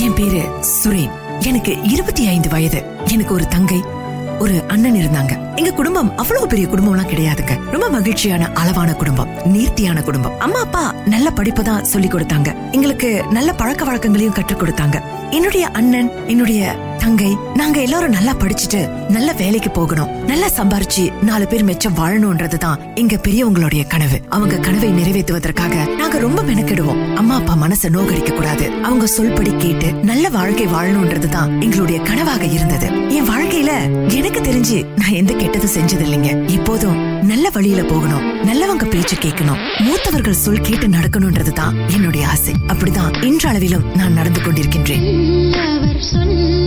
என் பேரு சுரேன். எனக்கு இருபத்தி ஐந்து வயது. எனக்கு ஒரு தங்கை ஒரு அண்ணன் இருந்தாங்க. எங்க குடும்பம் அவ்வளவு பெரிய குடும்பம்லாம் கிடையாதுங்க. ரொம்ப மகிழ்ச்சியான அளவான குடும்பம் நேர்த்தியான குடும்பம். அம்மா அப்பா நல்ல படிப்பு தான் சொல்லி கொடுத்தாங்க. எங்களுக்கு நல்ல பழக்க வழக்கங்களையும் கற்றுக் கொடுத்தாங்க. என்னுடைய அண்ணன் என்னுடைய தங்கை நாங்க எல்லாரும் நல்லா படிச்சுட்டு நல்ல வேலைக்கு போகணும். நல்லா சம்பாரிச்சு நாலு பேர் மெச்சம் வாழணும்ன்றதுதான் எங்க பெரியவங்களுடைய கனவு. அவங்க கனவை நிறைவேற்றுவதற்காக நாங்க ரொம்ப மெனக்கெடுவோம். அம்மா அப்பா மனசை நோகடிக்க கூடாது. அவங்க சொல்படி கேட்டு நல்ல வாழ்க்கை வாழணும்ன்றதுதான் எங்களுடைய கனவாக இருந்தது. என் வாழ்க்கையில எனக்கு தெரிஞ்சு நான் எந்த கெட்டதும் செஞ்சது இல்லைங்க இப்போதும் நல்ல வழியில போகணும். நல்லவங்க பேச்சு கேட்கணும். மூத்தவர்கள் சொல் கேட்டு நடக்கணும்ன்றதுதான் என்னுடைய ஆசை. அப்படிதான் இன்றளவிலும் நான் நடந்து கொண்டிருக்கின்றேன். நல்லவர் சொல்லை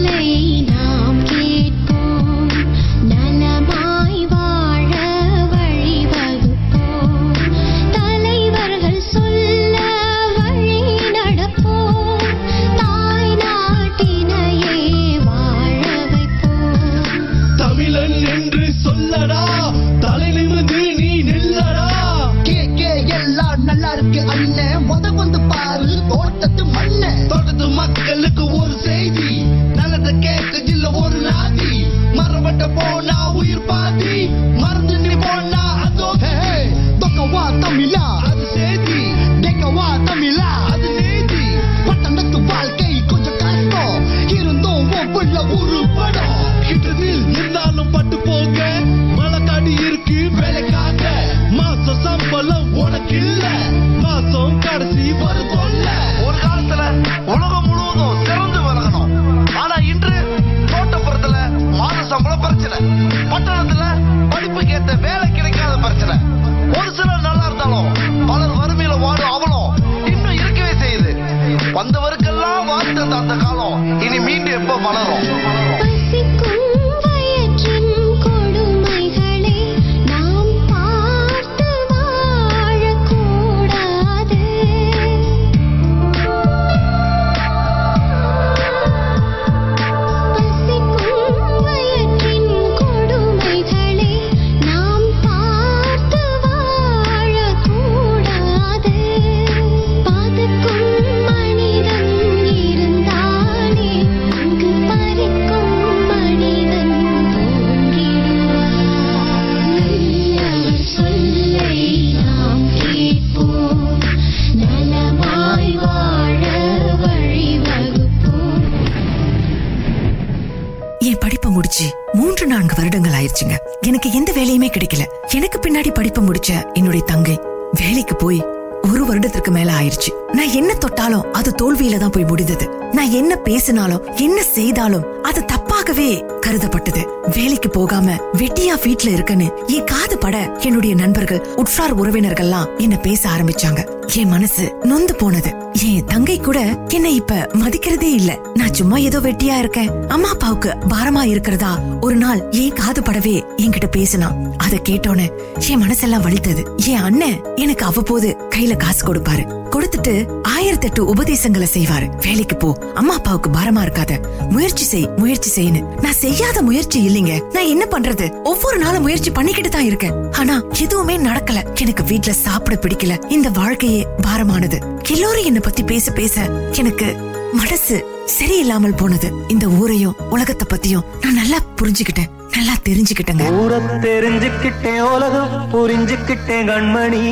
பேசினாலும் என்ன செய்தாலும் அது தப்பாகவே கருதப்பட்டது. வேலைக்கு போகாம வெட்டியா வீட்ல இருக்கன்னு என் காது பட என்னுடைய நண்பர்கள் உற்றார் உறவினர்கள்லாம் என்ன பேச ஆரம்பிச்சாங்க. என் மனசு நொந்து போனது. என் தங்கை கூட என்ன இப்ப மதிக்கிறதே இல்ல. நான் சும்மா ஏதோ வெட்டியா இருக்கேன். அம்மா அப்பாவுக்கு பாரமா இருக்கிறதா? ஒரு நாள் ஏன் காது படவே என்கிட்ட பேசினான். அத கேட்டோன்னு என் மனசெல்லாம் வலித்தது. என் அண்ணன் எனக்கு அவ்வப்போது கையில காசு கொடுப்பாரு. கொடுத்துட்டு ஆயிரத்தி எட்டு உபதேசங்களை செய்வாரு. வேலைக்கு போ. அம்மா அப்பாவுக்கு பாரமா இருக்காத. முயற்சி செய் முயற்சி செய்யு நான் செய்யாத முயற்சி இல்லைங்க. நான் என்ன பண்றது? ஒவ்வொரு நாளும் முயற்சி பண்ணிக்கிட்டு தான் இருக்கேன். ஆனா எதுவுமே நடக்கல. எனக்கு வீட்ல சாப்பிட பிடிக்கல. இந்த வாழ்க்கையே பாரமானது. எல்லோரும் என்ன பத்தி பேச பேச எனக்கு மனசு சரியில்லாமல் போனது. இந்த ஊரையும் உலகத்தை பத்தியும் நான் நல்லா புரிஞ்சுக்கிட்டேன். நல்லா தெரிஞ்சுக்கிட்டேங்க. ஊரை தெரிஞ்சுக்கிட்டேன் உலகம் புரிஞ்சுக்கிட்டேன் கண்மணி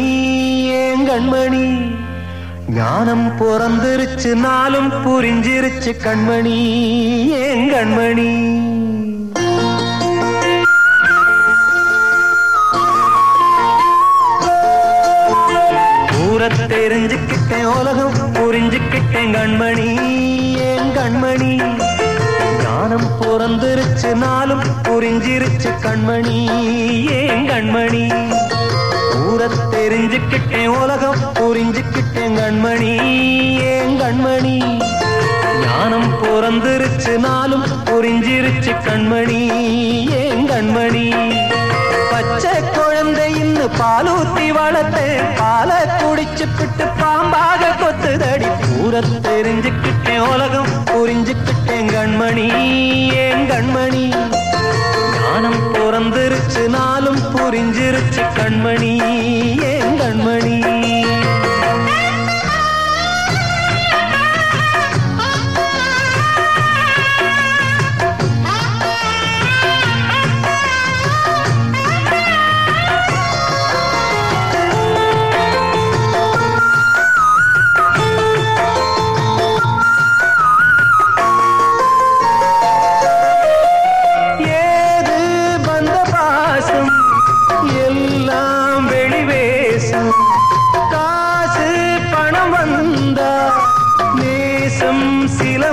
ஏன் கண்மணி? ஞானம் பிறந்திருச்சு நாளும் புரிஞ்சிருச்சு கண்மணி ஏன் கண்மணி? ஊரை தெரிஞ்சுக்கிட்டேன் உலகம் புரிஞ்சுக்கிட்டேன் கண்மணி ஏன் கண்மணி? ஞானம் பிறந்துருச்சு நாளும் புரிஞ்சிருச்சு கண்மணி ஏன் கண்மணி? ஊரை தெரிஞ்சுக்கிட்டேன் உலகம் புரிஞ்சுக்கிட்டேன் கண்மணி ஏன் கண்மணி? ஞானம் பிறந்துருச்சு நாளும் புரிஞ்சிருச்சு கண்மணி ஏன் கண்மணி? குழந்தை பாலூத்தி வளர்த்து பால குடிச்சு பிட்டு பாம்பாக கொத்துதடி. ஊரை தெரிஞ்சுக்கிட்டேன் உலகம் புரிஞ்சுக்கிட்டேன் கண்மணி ஏன் கண்மணி? ஞானம் பிறந்திருச்சு நாளும் புரிஞ்சிருச்சு கண்மணி ஏன் கண்மணி?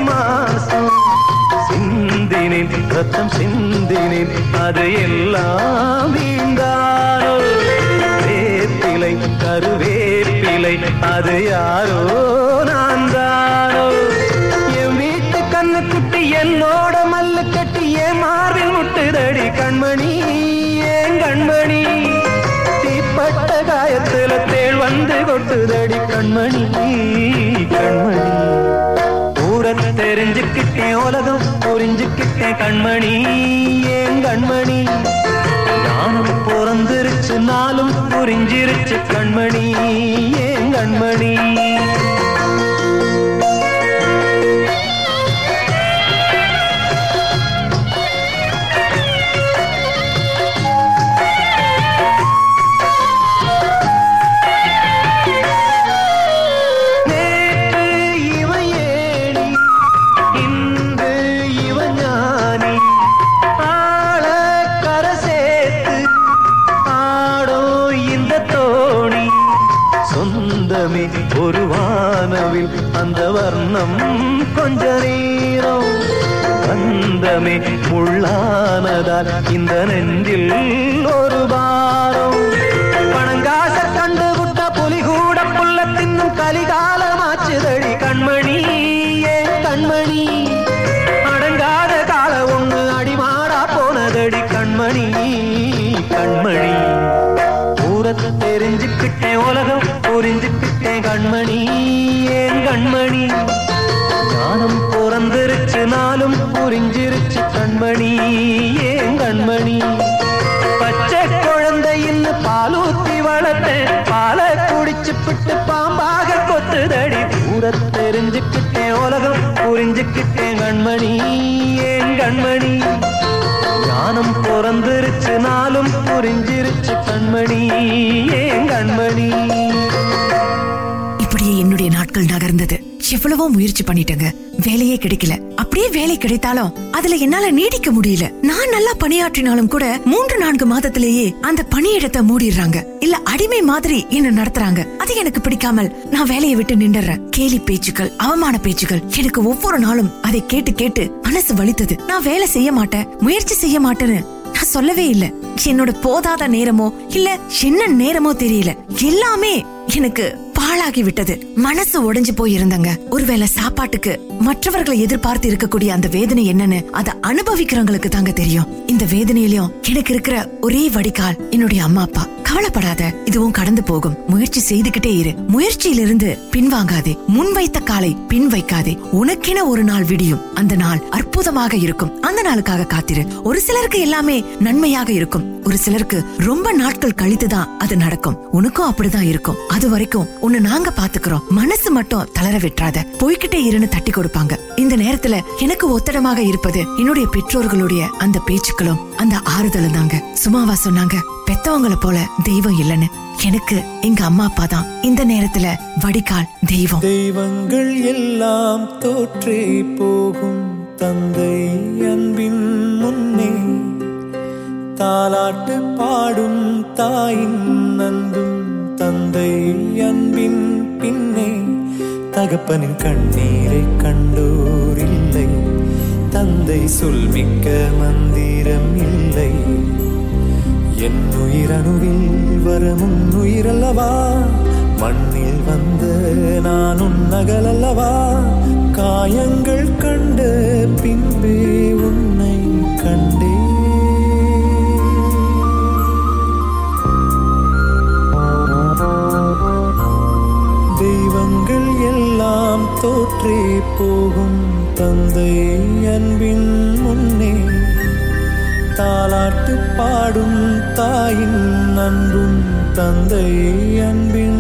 மாசம். சிந்தினேன் ரத்தம் சிந்தினேன் அது எல்லாம் வீந்தாரோ வேப்பிலை கருவேப்பிலை அது யாரோ நான் தானோ என் வீட்டு கண்ணு குட்டி என்னோட மல்லு கட்டி என் மார்பில் முட்டுதடி கண்மணி ஏன் கண்மணி. தீப்பட்ட காயத்துல தேள் வந்து கொட்டுதடி கண்மணி கண்மணி. தெரிஞ்சுக்கிட்டேன் உலகம் புரிஞ்சுக்கிட்டேன் கண்மணி. ஏன் கண்மணி? ஞானம் பிறந்திருச்சு நாளும் புரிஞ்சிருச்சு கண்மணி. ஏன் கண்மணி? வர்ணம் கொஞ்ச நேரம். அந்தமே முள்ளானதால் இந்த நெஞ்சில் ஒரு பாரம். பணங்காச கண்டு விட்ட புலிகூட புள்ள தின்னும் கலிகா கண்மணி ஏன் கண்மணி? ஞானம் பிறந்திருச்சு நாளும் புரிஞ்சிருச்சு கண்மணி ஏன் கண்மணி? இப்படியே என்னுடைய நாட்கள் நகர்ந்தது. எவ்வளவோ முயற்சி பண்ணிட்டேங்க. வேலையே கிடைக்கல. அப்படியே வேலை கிடைத்தாலும் அதுல என்னால நீடிக்க முடியல. நான் நல்லா பணியாற்றினாலும் கூட மூன்று நான்கு மாதத்திலேயே அந்த பணியிடத்தை மூடிடுறாங்க. இல்ல அடிமை மாதிரி என்ன நடத்துறாங்க. அது எனக்கு பிடிக்காமல் நான் வேலையை விட்டு நின்றுறேன். கேலி பேச்சுக்கள் அவமான பேச்சுக்கள். எனக்கு ஒவ்வொரு நாளும் அதை கேட்டு கேட்டு மனசு வலித்தது. நான் வேலை செய்ய மாட்டேன் முயற்சி செய்ய மாட்டேன்னு நான் சொல்லவே இல்ல. என்னோட போதாத நேரமோ இல்ல என்ன நேரமோ தெரியல. எல்லாமே எனக்கு பாழாகி விட்டது மனசு உடைஞ்சு போயிருந்தங்க. ஒருவேளை சாப்பாட்டுக்கு மற்றவர்களை எதிர்பார்த்து இருக்கக்கூடிய அந்த வேதனை என்னன்னு அதை அனுபவிக்கிறவங்களுக்கு தாங்க தெரியும். இந்த வேதனையிலயும் எனக்கு இருக்கிற ஒரே வடிகால் என்னுடைய அம்மா அப்பா. கவலைப்படாத இதுவும் கடந்து போகும். முயற்சி செய்துகிட்டே இரு. முயற்சியிலிருந்து பின்வாங்காதே. முன் வைத்த காலை பின் வைக்காதே உனக்கென ஒரு நாள் விடியும். அந்த நாள் அற்புதமாக இருக்கும். அந்த நாளுக்காக காத்திரு. ஒரு சிலருக்கு எல்லாமே நன்மையாக இருக்கும். ஒரு சிலருக்கு ரொம்ப நாட்கள் கழித்துதான் அது நடக்கும். உனக்கும் அப்படிதான் இருக்கும். அது வரைக்கும் உன்னை நாங்க பாத்துக்கிறோம். மனசு மட்டும் தளர விட்டுறாத. போய்கிட்டே இருன்னு தட்டி கொடுப்பாங்க. இந்த நேரத்துல எனக்கு ஒத்தடமாக இருப்பது என்னுடைய பெற்றோர்களுடைய அந்த பேச்சுக்களும் அந்த ஆறுதலும் தாங்க. சும்மாவா சொன்னாங்க பெத்தவங்கள போல தெய்வம் இல்லைன்னு. எனக்கு எங்க அம்மா அப்பா தான் இந்த நேரத்துல வடிகால் தெய்வம். தெய்வங்கள் எல்லாம் தோற்றே போகும். தந்தை அன்பின் முன்னே தாலாட்டு பாடும் தாயின் நந்தும் தந்தை அன்பின் பின்னே தகப்பனின் கண்ணீரை கண்டோர் இல்லை தந்தை சொல்மிக்க மந்திரம் இல்லை. என் உயிரணுவில் வரமுன் உயிரல்லவா? மண்ணில் வந்த நான் உன் நகலல்லவா காயங்கள் கண்ட பின்பே உன் எல்லாம் தோற்றே போகும் தந்தை அன்பின் முன்னே. தாலாட்டு பாடும் தாயின் அன்பும் தந்தை அன்பின்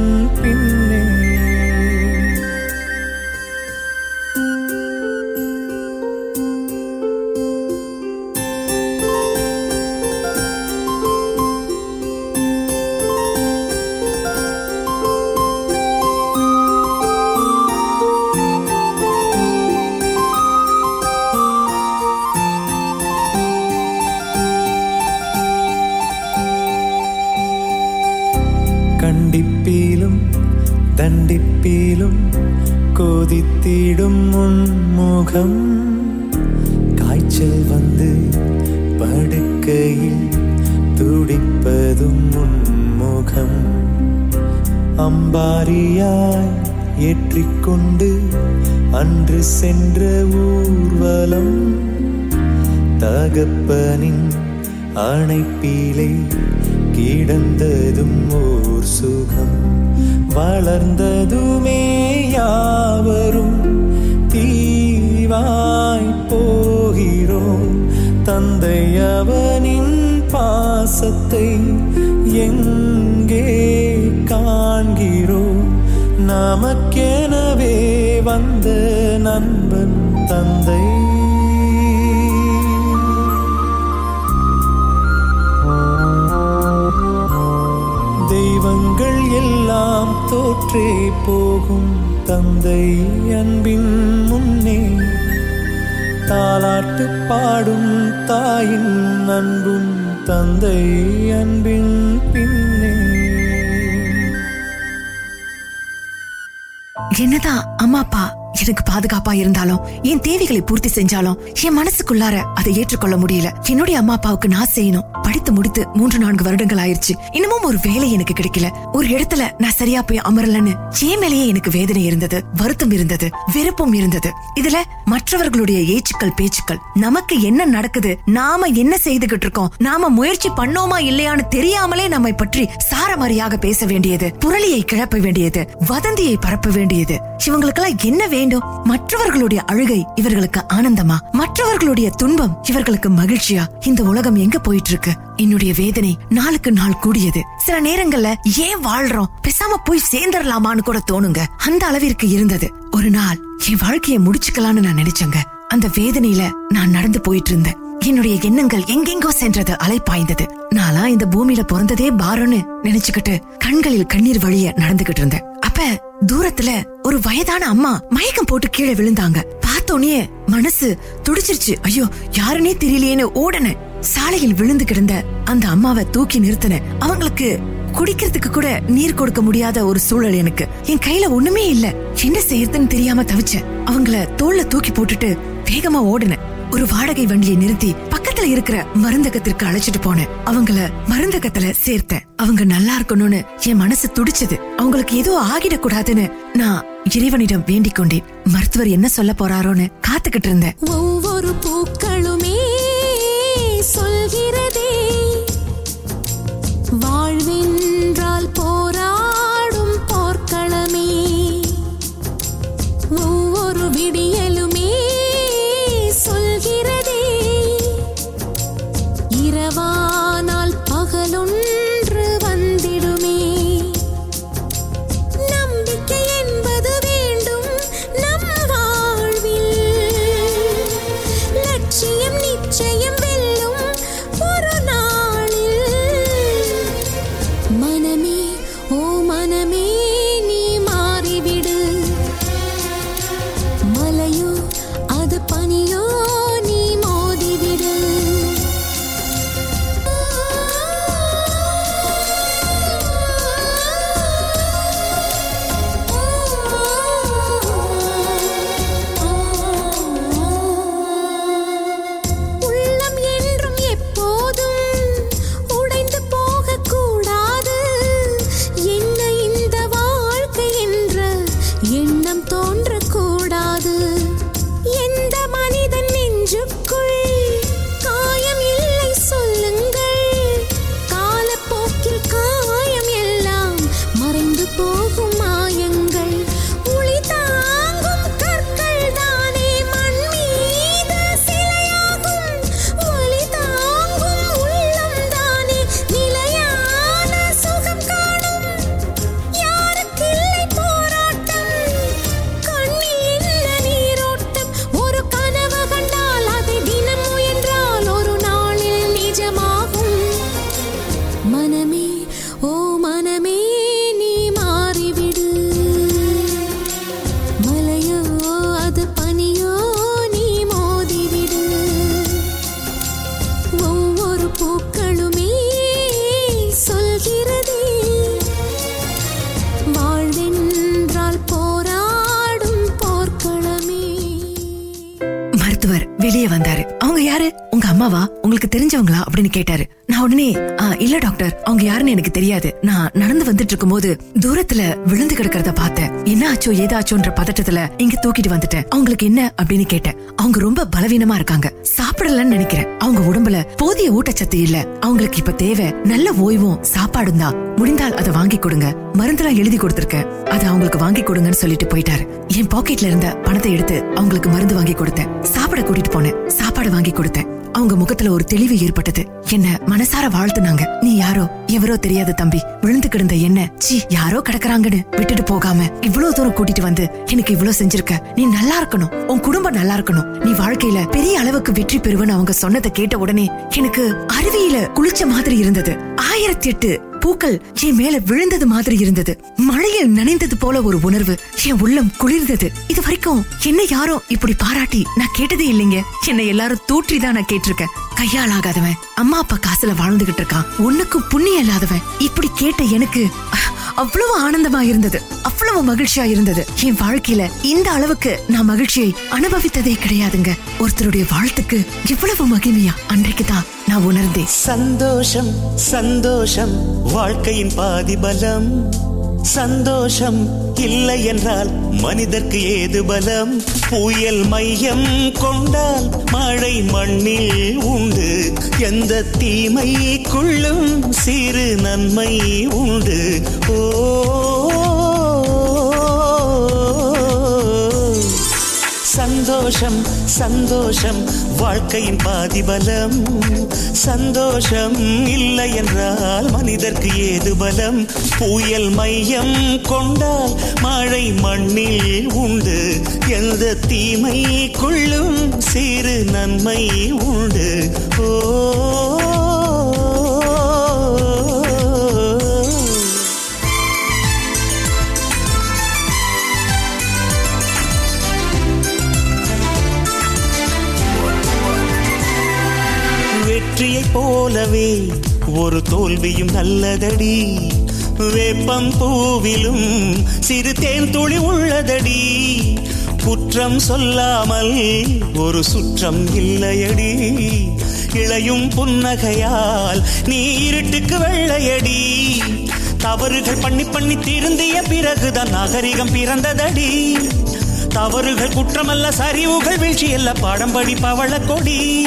பாசத்தை எங்கே காண்கிறோ? நமக்கெனவே வந்த நண்பன் தந்தை. தெய்வங்கள் எல்லாம் தோற்றே போகும் தந்தை அன்பின் முன்னே. தாலாட்டு பாடும் தாயின் அன்பும் தந்தை அன்பின் பின்னே. என்னதான் அம்மா அப்பா எனக்கு பாதுகாப்பா இருந்தாலும் என் தேவைகளை பூர்த்தி செஞ்சாலும் என் மனசுக்குள்ளார அதை ஏற்றுக்கொள்ள முடியல. என்னுடைய அம்மா அப்பாவுக்கு நான் செய்யணும். படித்து முடித்து மூன்று நான்கு வருடங்கள் ஆயிருச்சு இன்னமும் ஒரு வேலை எனக்கு கிடைக்கல. ஒரு இடத்துல நான் சரியா போய் அமரலன்னு சேமேலேயே எனக்கு வேதனை இருந்தது வருத்தம் இருந்தது வெறுப்பும் இருந்தது. இதுல மற்றவர்களுடைய ஏச்சுக்கள் பேச்சுக்கள் நமக்கு என்ன நடக்குது நாம என்ன செய்துகிட்டு இருக்கோம் நாம முயற்சி பண்ணோமா இல்லையான்னு தெரியாமலே நம்மை பற்றி சாரமாரியாக பேச வேண்டியது புரளியை கிளப்ப வேண்டியது வதந்தியை பரப்ப வேண்டியது. இவங்களுக்கெல்லாம் என்ன வேண்டும்? மற்றவர்களுடைய அழுகை இவர்களுக்கு ஆனந்தமா? மற்றவர்களுடைய துன்பம் இவர்களுக்கு மகிழ்ச்சியா? இந்த உலகம் எங்க போயிட்டு இருக்கு? என்னுடைய வேதனை நாளுக்கு நாள் கூடியது. சில நேரங்கள்ல ஏன் வாழ்றோம். பேசாம போய் சேர்ந்துடலாமான்னு கூட தோணுங்க. அந்த அளவிற்கு இருந்தது. ஒரு நாள் என் வாழ்க்கையை முடிச்சுக்கலாம்னு நான் நினைச்சேங்க. அந்த வேதனையில நான் நடந்து போயிட்டு இருந்தேன் என்னுடைய எண்ணங்கள் எங்கெங்கோ சென்றது அலைப்பாய்ந்தது நானா இந்த பூமியில பிறந்ததே பாரம்னு நினைச்சுக்கிட்டு கண்களில் கண்ணீர் வழிய நடந்துகிட்டு இருந்தேன். அப்ப தூரத்துல ஒரு வயதான அம்மா மயக்கம் போட்டு கீழே விழுந்தாங்க. பார்த்தோன்னே மனசு துடிச்சிருச்சு. ஐயோ யாருன்னே தெரியலையேன்னு ஓடன சாலையில் விழுந்து கிடந்த அந்த அம்மாவை தூக்கி நிறுத்தின அவங்களுக்கு குடிக்கிறதுக்கு கூட நீர் கொடுக்க முடியாத ஒரு சூழல் எனக்கு. என் கையில ஒண்ணுமே இல்ல. என்ன செய்யறதுன்னு தெரியாம தவிச்சேன். அவங்கள தோல்ல தூக்கி போட்டுட்டு வேகமா ஓடுனேன். ஒரு வாடகை வண்டியை நிறுத்தி பக்கத்துல இருக்கிற மருந்தகத்திற்கு அழைச்சிட்டு போனேன். அவங்கள மருந்தகத்துல சேர்த்தேன். அவங்க நல்லா இருக்கணும்னு என் மனசு துடிச்சது. அவங்களுக்கு ஏதோ ஆகிடக்கூடாதுன்னு நான் இறைவனிடம் வேண்டிக் கொண்டேன். மருத்துவர் என்ன சொல்ல போறாரோன்னு காத்துக்கிட்டு இருந்தேன். ஒவ்வொரு பூக்கள் வந்தாரு. அவங்க யாரு? அம்மாவா உங்களுக்கு தெரிஞ்சவங்களா அப்படின்னு கேட்டாரு. நான் உடனே இல்ல டாக்டர் அவங்க யாருன்னு எனக்கு தெரியாது. நான் நடந்து வந்துட்டு இருக்கும்போது தூரத்துல விழுந்து கிடக்கிறத பார்த்தேன். என்ன ஆச்சோ ஏதாச்சோன்ற பதட்டத்துல இங்க தூக்கிட்டு வந்துட்டேன். அவங்களுக்கு என்ன அப்படின்னு கேட்டேன். அவங்க ரொம்ப பலவீனமா இருக்காங்க. சாப்பிடலன்னு நினைக்கிறேன். அவங்க உடம்புல போதிய ஊட்டச்சத்து இல்ல. அவங்களுக்கு இப்ப தேவை நல்ல ஓய்வும் சாப்பாடும் தான். முடிந்தால் அதை வாங்கி கொடுங்க. மருந்தெல்லாம் எழுதி கொடுத்திருக்கேன். அதை அவங்களுக்கு வாங்கி கொடுங்கன்னு சொல்லிட்டு போயிட்டாரு. என் பாக்கெட்ல இருந்த பணத்தை எடுத்து அவங்களுக்கு மருந்து வாங்கி கொடுத்தேன். சாப்பிட கூட்டிட்டு போனேன். சாப்பாடு வாங்கி கொடுத்தேன். அவங்க முகத்துல ஒரு தெளிவு ஏற்பட்டது. என்ன மனசார வாழ்த்துனாங்க. நீ யாரோ? எவரோ தெரியாது தம்பி. விழுந்து கிடந்த என்ன? சி யாரோ கிடக்குறாங்கன்னு விட்டுட்டு போகாம இவ்வளவு தூரம் கூட்டிட்டு வந்து எனக்கு இவ்வளவு செஞ்சிருக்க. நீ நல்லா இருக்கணும். உன் குடும்பம் நல்லா இருக்கணும். நீ வாழ்க்கையில பெரிய அளவுக்கு வெற்றி பெறுவன்னு அவங்க சொன்னதை கேட்ட உடனே எனக்கு அருவியில குளிச்ச மாதிரி இருந்தது. ஆயிரத்தி எட்டு பூக்கள் என் மேல விழுந்தது மாதிரி இருந்தது. மழையில் நனைந்தது போல ஒரு உணர்வு என் உள்ளம் குளிர்ந்தது. இது வரைக்கும் என்ன யாரும் இப்படி பாராட்டி நான் கேட்டதே இல்லைங்க. என்னை எல்லாரும் தூற்றி தான் நான் கேட்டிருக்கேன். கையால் ஆகாதவன். அம்மா அப்பா காசுல வாழ்ந்துகிட்டு இருக்கான். ஒண்ணுக்கும் புண்ணியம் இல்லாதவன். இப்படி கேட்ட எனக்கு அவ்வளவு ஆனந்தமா இருந்தது. அவ்வளவு மகிழ்ச்சியா இருந்தது. என் வாழ்க்கையில இந்த அளவுக்கு நான் மகிழ்ச்சியை அனுபவித்ததே கிடையாதுங்க. ஒருத்தருடைய வாழ்த்துக்கு இவ்வளவு மகிமையா அன்றைக்கு தான் நான் உணர்ந்தேன். சந்தோஷம் சந்தோஷம் வாழ்க்கையின் பாதி பலம் சந்தோஷம் இல்லை என்றால் மனிதர்க்கு ஏது பலம்? புயல் மையம் கொண்டால் மழை மண்ணில் உண்டு. எந்த தீமைக்குள்ளும் சிறு நன்மை உண்டு. ஓ சந்தோஷம் சந்தோஷம் வாழ்க்கையின் பாதிபலம். சந்தோஷம் இல்லை என்றால் மனிதர்க்கு ஏது பலம்? புயல் மையம் கொண்டால் மழை மண்ணில் உண்டு. எந்த தீமை கொள்ளும் சிறு நன்மை உண்டு. ஓ ஒரு தோல்வியும் நல்லதடி. வேப்பம் பூவிலும் சிறு தேன் துளி உள்ளதடி. குற்றம் சொல்லாமல் ஒரு சுற்றம் இல்லையடி. இளையும் புன்னகையால் நீ இருட்டுக்கு வெள்ளையடி. தவறுகள் பண்ணி பண்ணி திருந்திய பிறகுதான் நாகரிகம் பிறந்ததடி. தவறுகள் குற்றமல்ல சரிவுகள் வீழ்ச்சி எல்லாம் பாடம் படி பவள கொடி.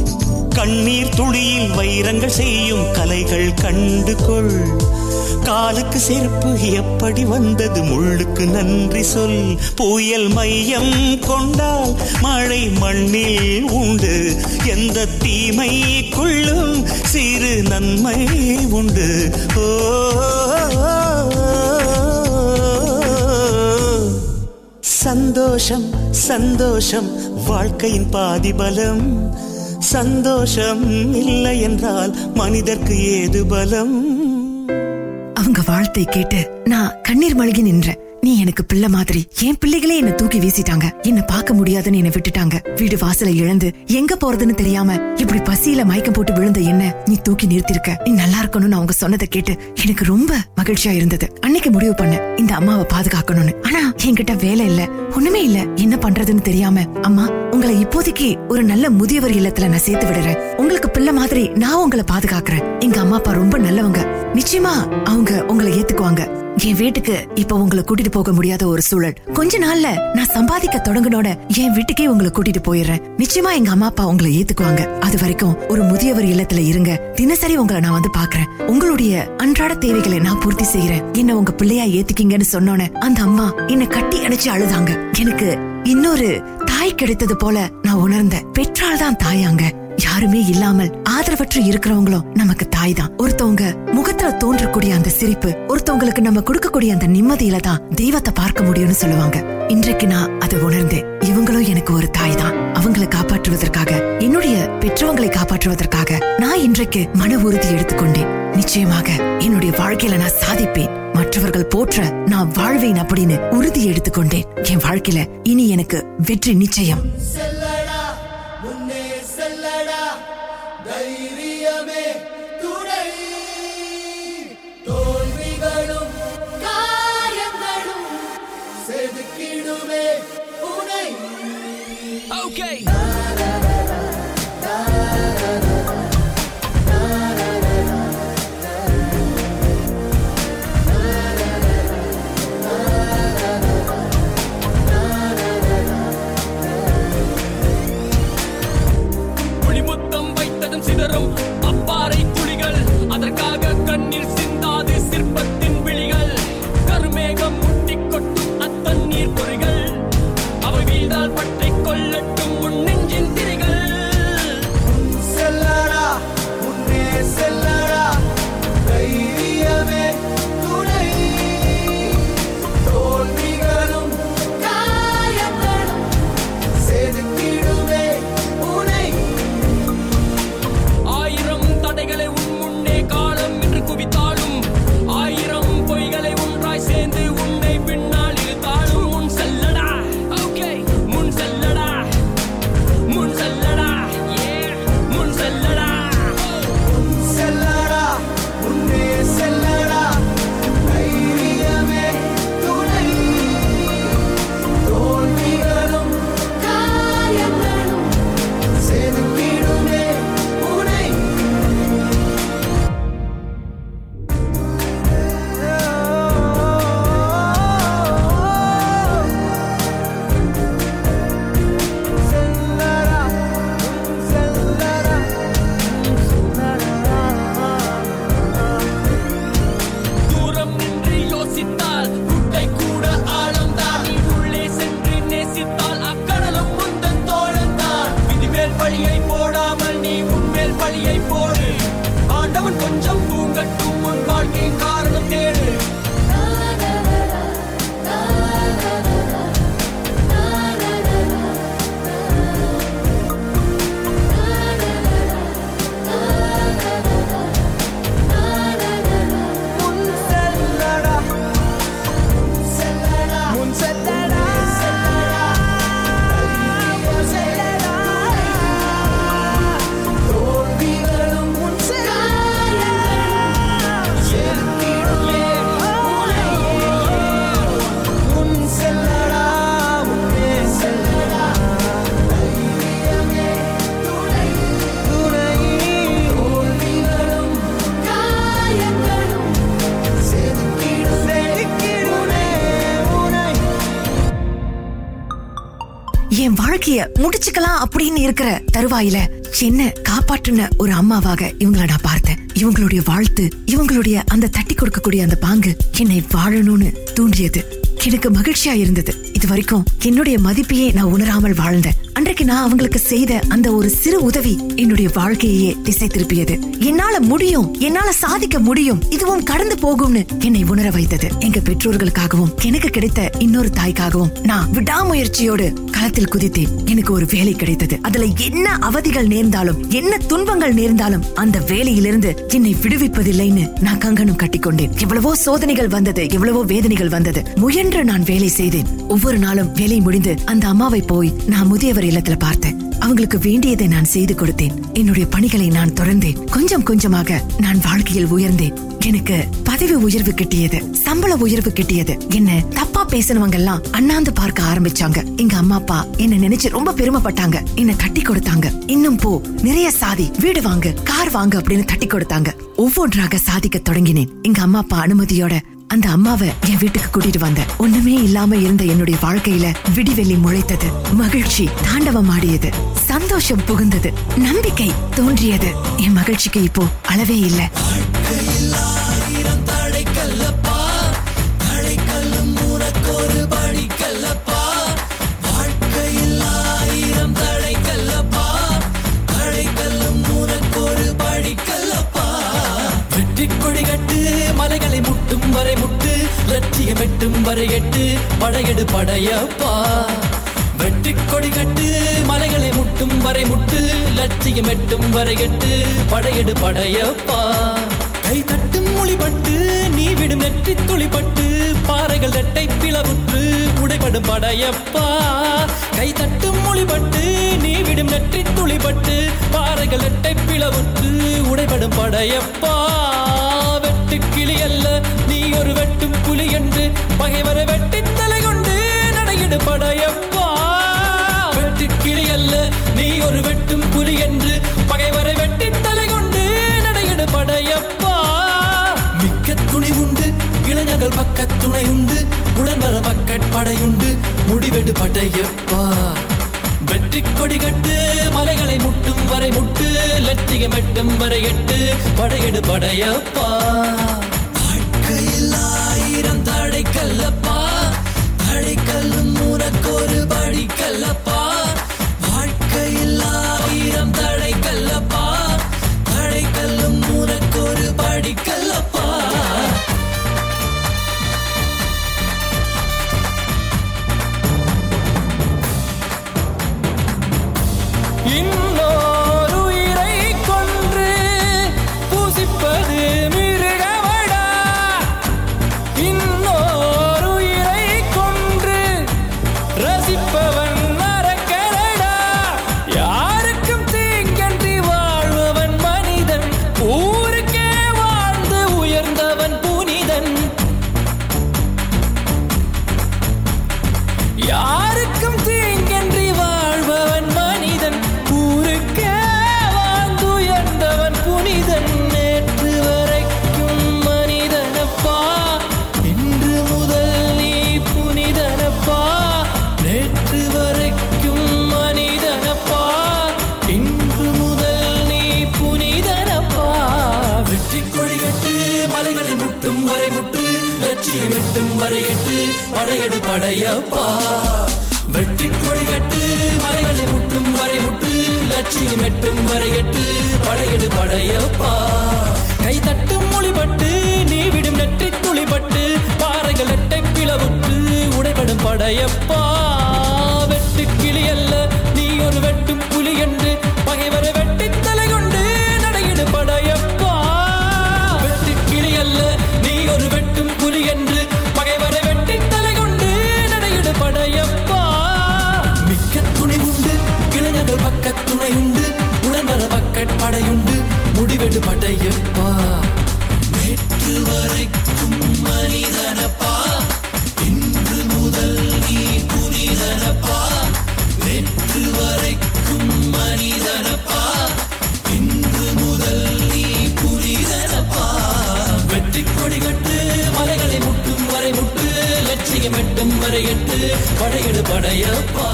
கண்ணீர் துளியில் வைரங்கள் செய்யும் கலைகள் கண்டு கொள் காலுக்கு செருப்பு எப்படி வந்தது முள்ளுக்கு நன்றி சொல். புயல் மையம் கொண்டால் மழை மண்ணில் உண்டு. எந்த தீமைக்குள்ளும் சிறு நன்மை உண்டு. ஓ சந்தோஷம் சந்தோஷம் வாழ்க்கையின் பாதி பலம் சந்தோஷம் இல்லை என்றால் மனிதர்க்கு ஏது பலம்? அவங்க வாழ்த்தை கேட்டு நான் கண்ணீர் மழுகி நின்றேன். நீ எனக்கு பிள்ளை மாதிரி. என் பிள்ளைகளே என்ன தூக்கி வீசிட்டாங்க. என்ன பார்க்க முடியாதுன்னு என்ன விட்டுட்டாங்க. வீடு வாசலை இழந்து எங்க போறதுன்னு தெரியாம இப்படி பசியில மயக்கம் போட்டு விழுந்த என்ன நீ தூக்கி நிறுத்திருக்க. நீ நல்லா இருக்கணும்னு அவங்க சொன்னதை கேட்டு எனக்கு ரொம்ப மகிழ்ச்சியா இருந்தது. அன்னைக்கு முடிவு பண்ண. இந்த அம்மாவை பாதுகாக்கணும்னு. ஆனா என்கிட்ட வேலை இல்ல. ஒண்ணுமே இல்ல. என்ன பண்றதுன்னு தெரியாம அம்மா உங்களை இப்போதைக்கு ஒரு நல்ல முதியவர் இல்லத்துல நான் சேர்த்து விடுறேன். உங்களுக்கு பிள்ளை மாதிரி நான் உங்களை பாதுகாக்கிறேன். எங்க அம்மா அப்பா ரொம்ப நல்லவங்க. நிச்சயமா அவங்க உங்களை ஏத்துக்குவாங்க. என் வீட்டுக்கு இப்ப உங்களை கூட்டிட்டு போக முடியாத ஒரு சூழல். கொஞ்ச நாள்ல நான் சம்பாதிக்க தொடங்கினோட என் வீட்டுக்கே உங்களை கூட்டிட்டு போயிடுறேன். நிச்சயமா எங்க அம்மா அப்பா உங்களை ஏத்துக்குவாங்க. அது வரைக்கும் ஒரு முதியவர் இல்லத்துல இருங்க. தினசரி உங்களை நான் வந்து பாக்குறேன். உங்களுடைய அன்றாட தேவைகளை நான் பூர்த்தி செய்யறேன் என்ன உங்க பிள்ளையா ஏத்துக்கீங்கன்னு சொன்னோனே அந்த அம்மா என்ன கட்டி அணைச்சு அழுதாங்க. எனக்கு இன்னொரு தாய் கிடைத்தது போல நான் உணர்ந்தேன். பெற்றால் தான் தாயாங்க யாருமே இல்லாமல் ஆதரவற்று இருக்கிறவங்களும் நமக்கு தாய் தான் ஒருத்தவங்க முகத்துல தோன்றக்கூடிய அந்த சிரிப்பு ஒருத்தவங்களுக்கு நம்ம கொடுக்கக்கூடிய அந்த நிம்மதியில தான் தெய்வத்தை பார்க்க முடியும்னு சொல்லுவாங்க. இன்றைக்கு நான் அதை உணர்ந்தேன். இவங்களும் எனக்கு ஒரு தாய் தான் அவங்களை காப்பாற்றுவதற்காக என்னுடைய பெற்றவங்களை காப்பாற்றுவதற்காக நான் இன்றைக்கு மன உறுதி எடுத்துக்கொண்டேன். நிச்சயமாக என்னுடைய வாழ்க்கையில நான் சாதிப்பேன். மற்றவர்கள் போற்ற நான் வாழ்வேன் அப்படின்னு உறுதி எடுத்துக்கொண்டேன். என் வாழ்க்கையில இனி எனக்கு வெற்றி நிச்சயம். வாழ்க்கைய முடிச்சுக்கலாம் அப்படின்னு இருக்கிற தருவாயில என்ன காப்பாற்றின ஒரு அம்மாவாக இவங்கள நான் பார்த்தேன். இவங்களுடைய வாழ்த்து இவங்களுடைய அந்த தட்டி கொடுக்கக்கூடிய அந்த பாங்கு என்னை வாழணும்னு தூண்டியது. எனக்கு மகிழ்ச்சியா இருந்தது. இது வரைக்கும் என்னுடைய மதிப்பையே நான் உணராமல் வாழ்ந்தேன். அன்றைக்கு நான் அவங்களுக்கு செய்த அந்த ஒரு சிறு உதவி என்னுடைய வாழ்க்கையே திசை திருப்பியது. என்னால முடியும் என்னால சாதிக்க முடியும் இதுவும் கடந்து போகும்னு என்னை உணர வைத்தது. எங்க பெற்றோர்களுக்காகவும் எனக்கு கிடைத்த இன்னொரு தாய்க்காகவும் நான் விடாமுயற்சியோடு களத்தில் குதித்தேன். எனக்கு ஒரு வேலை கிடைத்தது. அதுல என்ன அவதிகள் நேர்ந்தாலும் என்ன துன்பங்கள் நேர்ந்தாலும் அந்த வேலையிலிருந்து என்னை விடுவிப்பதில்லைன்னு நான் கங்கணம் கட்டிக்கொண்டேன். எவ்வளவோ சோதனைகள் வந்தது எவ்வளவோ வேதனைகள் வந்தது. முயன்று நான் வேலை செய்தேன். ஒவ்வொரு நாளும் வேலை முடிந்து அந்த அம்மாவை போய் நான் முதியவர் இல்லத்துல பார்த்தேன். அவங்களுக்கு வேண்டியதை நான் செய்து கொடுத்தேன். என்னுடைய பணிகளை நான் தொடர்ந்தேன். கொஞ்சம் கொஞ்சமாக நான் வாழ்க்கையில் உயர்ந்தேன். எனக்கு பதவி உயர்வு கிட்டியது. சம்பள உயர்வு கிட்டியது. என்ன தப்பா பேசினவங்க எல்லாம் அண்ணாந்து பார்க்க ஆரம்பிச்சாங்க. எங்க அம்மா அப்பா என்ன நினைச்சு ரொம்ப பெருமைப்பட்டாங்க. என்ன தட்டி கொடுத்தாங்க. இன்னும் போ நிறைய சாதி வீடு வாங்க கார் வாங்க அப்படின்னு தட்டி கொடுத்தாங்க. ஒவ்வொன்றாக சாதிக்க தொடங்கினேன். எங்க அம்மா அப்பா அனுமதியோட அந்த அம்மாவை என் வீட்டுக்கு கூட்டிட்டு வந்தேன். ஒண்ணுமே இல்லாம இருந்த என்னுடைய வாழ்க்கையில விடிவெள்ளி முளைத்தது. மகிழ்ச்சி தாண்டவம் ஆடியது சந்தோஷம் புகுந்தது. நம்பிக்கை தோன்றியது. என் மகிழ்ச்சிக்கு இப்போ அளவே இல்லை. வெற்றி கொடி லட்சியம் எட்டும் வரை எட்டு படையெடு படையப்பா. வெற்றி கொடி கட்டு மலைகளை முட்டும் வரை முட்டு லட்சியம் எட்டும் வரை எட்டு படையெடு படையப்பா. கை தட்டும் மொழிபட்டு நீ விடும் நெற்றி துளிப்பட்டு பாறைகள் ரெட்டை பிளவுற்று உடைபடும் படையப்பா. கை தட்டும் மொழிபட்டு நீ விடும் நெற்றி துளிபட்டு பாறைகள் ரெட்டை பிளவுற்று உடைபடும் படையப்பா. வெட்டு கிளி அல்ல நீ ஒரு வெட்டும் புலி என்று பகைவரை வெட்டி தலை கொண்டு நடையிடு படையப்பா. வெட்டு கிளி அல்ல நீ ஒரு வெட்டும் புலி என்று பகைவரை வெட்டி தலை கொண்டு நடையிடு படையப்பா. மிக்க துணி உண்டு இளைஞர்கள் பக்க துணை உண்டு உடன் வர பக்கட் முடிவெடு படையப்பா. வெற்றி கொடி கட்டு மலைகளை முட்டும் வரை முட்டு லட்சியம் எட்டும் வரை எட்டு படையெடு படையப்பா. வாழ்க்கையில் ஆயிரம் தடை கல்லப்பா தடை கல்லும் படையப்பா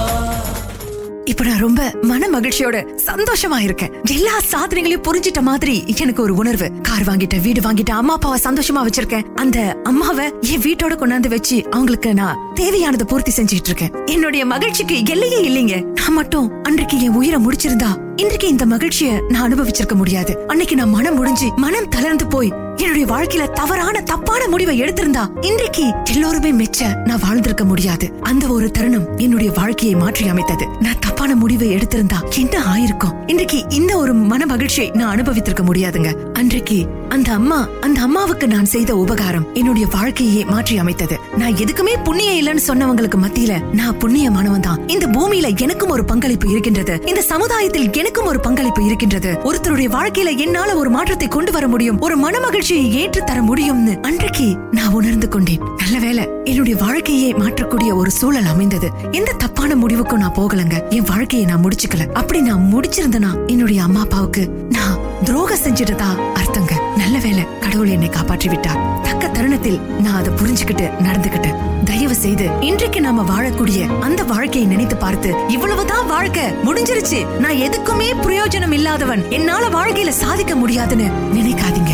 இப்ப நான் ரொம்ப மன மகிழ்ச்சியோட சந்தோஷமா இருக்கேன் எல்லா சாதனைகளையும் புரிஞ்சிட்ட மாதிரி எனக்கு ஒரு உணர்வு. கார் வாங்கிட்ட வீடு வாங்கிட்ட அம்மா அப்பாவை சந்தோஷமா வச்சிருக்கேன். அந்த அம்மாவை என் வீட்டோட கொண்டாந்து வச்சு அவங்களுக்கு நான் தேவையானதை பூர்த்தி செஞ்சுட்டு இருக்கேன். என்னுடைய மகிழ்ச்சிக்கு எல்லையே இல்லைங்க. நான் மட்டும் அன்றைக்கு என் உயிரை முடிச்சிருந்தா இன்றைக்கு இந்த மகிழ்ச்சியை நான் அனுபவிச்சிருக்க முடியாது. அன்னைக்கு நான் மனம் முடிஞ்சு மனம் தளர்ந்து போய் என்னுடைய வாழ்க்கையில தவறான தப்பான முடிவை எடுத்திருந்தா இன்றைக்கு எல்லோருமே மெச்ச நான் வாழ்ந்திருக்க முடியாது. அந்த ஒரு தருணம் என்னுடைய வாழ்க்கையை மாற்றி அமைத்தது. நான் தப்பான முடிவை எடுத்திருந்தா என்ன ஆயிருக்கும்? இன்றைக்கு இந்த ஒரு மன மகிழ்ச்சியை நான் அனுபவித்திருக்க முடியாதுங்க. அன்றைக்கு அந்த அம்மா அந்த அம்மாவுக்கு நான் செய்த உபகாரம் என்னுடைய வாழ்க்கையை மாற்றி அமைத்தது. நான் எதுக்குமே புண்ணியம் இல்லைன்னு சொன்னவங்களுக்கு மத்தியில நான் புண்ணியமானவன் தான். இந்த பூமியில எனக்கும் ஒரு பங்களிப்பு இருக்கின்றது. இந்த சமுதாயத்தில் எனக்கும் ஒரு பங்களிப்பு இருக்கின்றது. ஒருத்தருடைய வாழ்க்கையில என்னால ஒரு மாற்றத்தை கொண்டு வர முடியும். ஒரு மன மகிழ்ச்சியை ஏற்று தர முடியும்னு அன்றைக்கு நான் உணர்ந்து கொண்டேன். நல்ல வேலை என்னுடைய வாழ்க்கையை மாற்றக்கூடிய ஒரு சூழல் அமைந்தது. எந்த தப்பான முடிவுக்கும் நான் போகலங்க. என் வாழ்க்கையை நான் முடிச்சுக்கல. அப்படி நான் முடிச்சிருந்தனா என்னுடைய அம்மா அப்பாவுக்கு நான் துரோகம் செஞ்சிட்டதா அர்த்தங்க. நல்ல வேலை கடவுள் என்னை காப்பாற்றி விட்டார் தக்க தருணத்தில் நான் அதை புரிஞ்சுக்கிட்டு நடந்துகிட்டேன் தயவு செய்து இன்றைக்கு நாம வாழக்கூடிய அந்த வாழ்க்கையை நினைத்து பார்த்து இவ்வளவுதான் வாழ்க்கை முடிஞ்சிருச்சு. நான் எதுக்குமே பிரயோஜனம் இல்லாதவன். என்னால வாழ்க்கையில சாதிக்க முடியாதுன்னு நினைக்காதீங்க.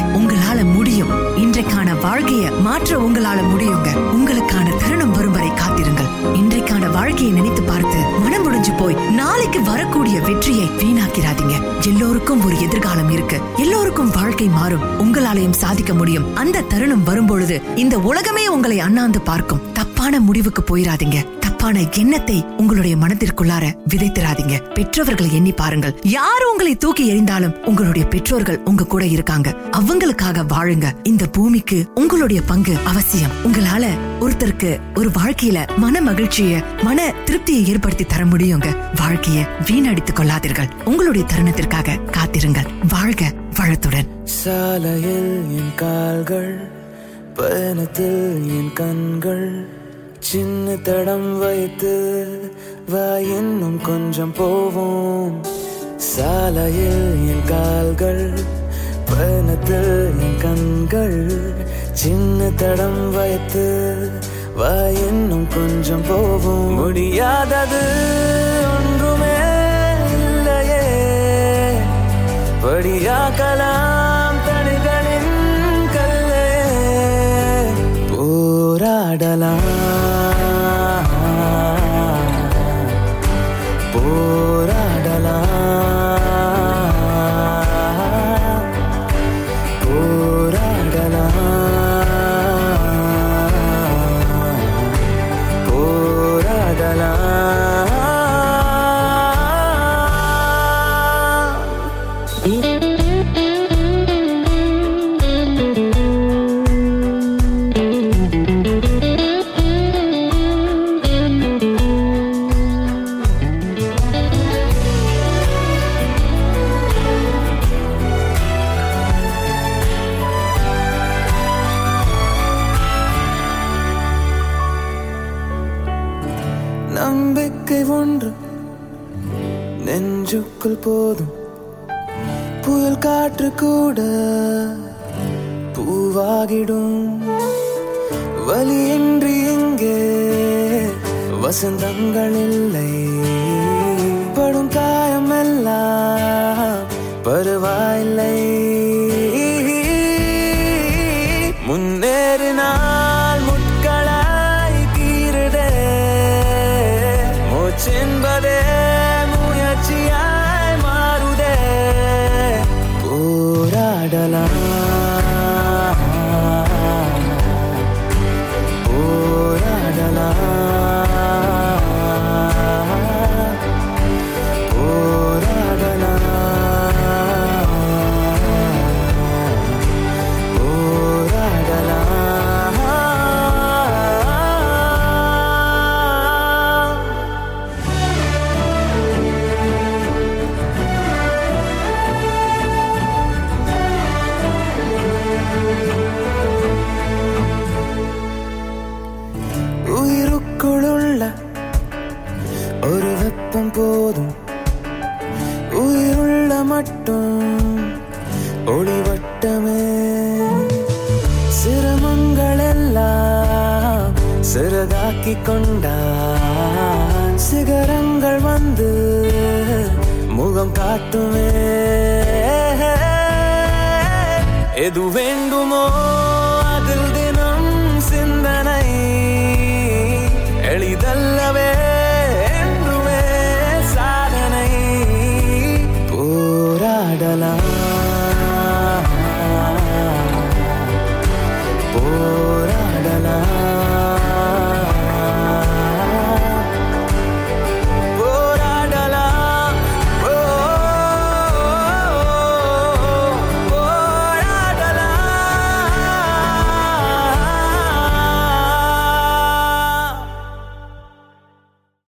மாற்ற உங்களால முடியுங்க. உங்களுக்கான தருணம் வரும் வரை காத்திருங்கள். இன்றைக்கான வாழ்க்கையை நினைத்து பார்த்து மனம் முடிஞ்சு போய் நாளைக்கு வரக்கூடிய வெற்றியை வீணாக்கிறாதீங்க. எல்லோருக்கும் ஒரு எதிர்காலம் இருக்கு. எல்லோருக்கும் வாழ்க்கை மாறும். உங்களாலையும் சாதிக்க முடியும். அந்த தருணம் வரும்பொழுது இந்த உலகமே உங்களை அண்ணாந்து பார்க்கும். தப்பான முடிவுக்கு போயிடாதீங்க தப்பான எண்ணத்தை உங்களுடைய மனதிற்குள்ளார விதைத்திராதீங்க. பெற்றவர்களை எண்ணி பாருங்கள். யார் உங்களை தூக்கி எறிந்தாலும் உங்களுடைய பெற்றோர்கள் உங்க கூட இருக்காங்க. அவங்களுக்காக வாழுங்க. இந்த பூமிக்கு உங்களுடைய பங்கு அவசியம். உங்களால ஒருத்தருக்கு ஒரு வாழ்க்கையில மன மகிழ்ச்சிய மன திருப்தியை ஏற்படுத்தி தர முடியுங்க. வாழ்க்கைய வீணடித்துக் கொள்ளாதீர்கள். உங்களுடைய தருணத்திற்காக காத்திருங்கள். வாழ்க வளத்துடன். சாலையில் என் கால்கள் பயணத்தில் என் கண்கள் சின்ன தடம் வைத்து வா இன்னும் கொஞ்சம் போவோம். சாலையில் என் கால்கள் பயணத்தில் என் கண்கள் சின்ன தடம் வைத்து வா இன்னும் கொஞ்சம் போவோம். முடியாதது. புயல் காற்று கூட பூவாகிடும். வலி என்று இங்கே வசந்தங்கள் இல்லை. படும் காயமெல்லாம் பருவாயில்லை. கொண்டான். சிகரங்கள் வந்து முகம் காட்டுமே. எது வேண்டுமோ